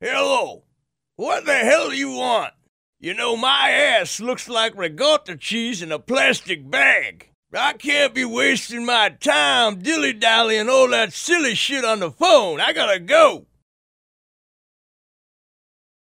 Hello. What the hell do you want? You know, my ass looks like ricotta cheese in a plastic bag. I can't be wasting my time dilly dallying all that silly shit on the phone. I gotta go.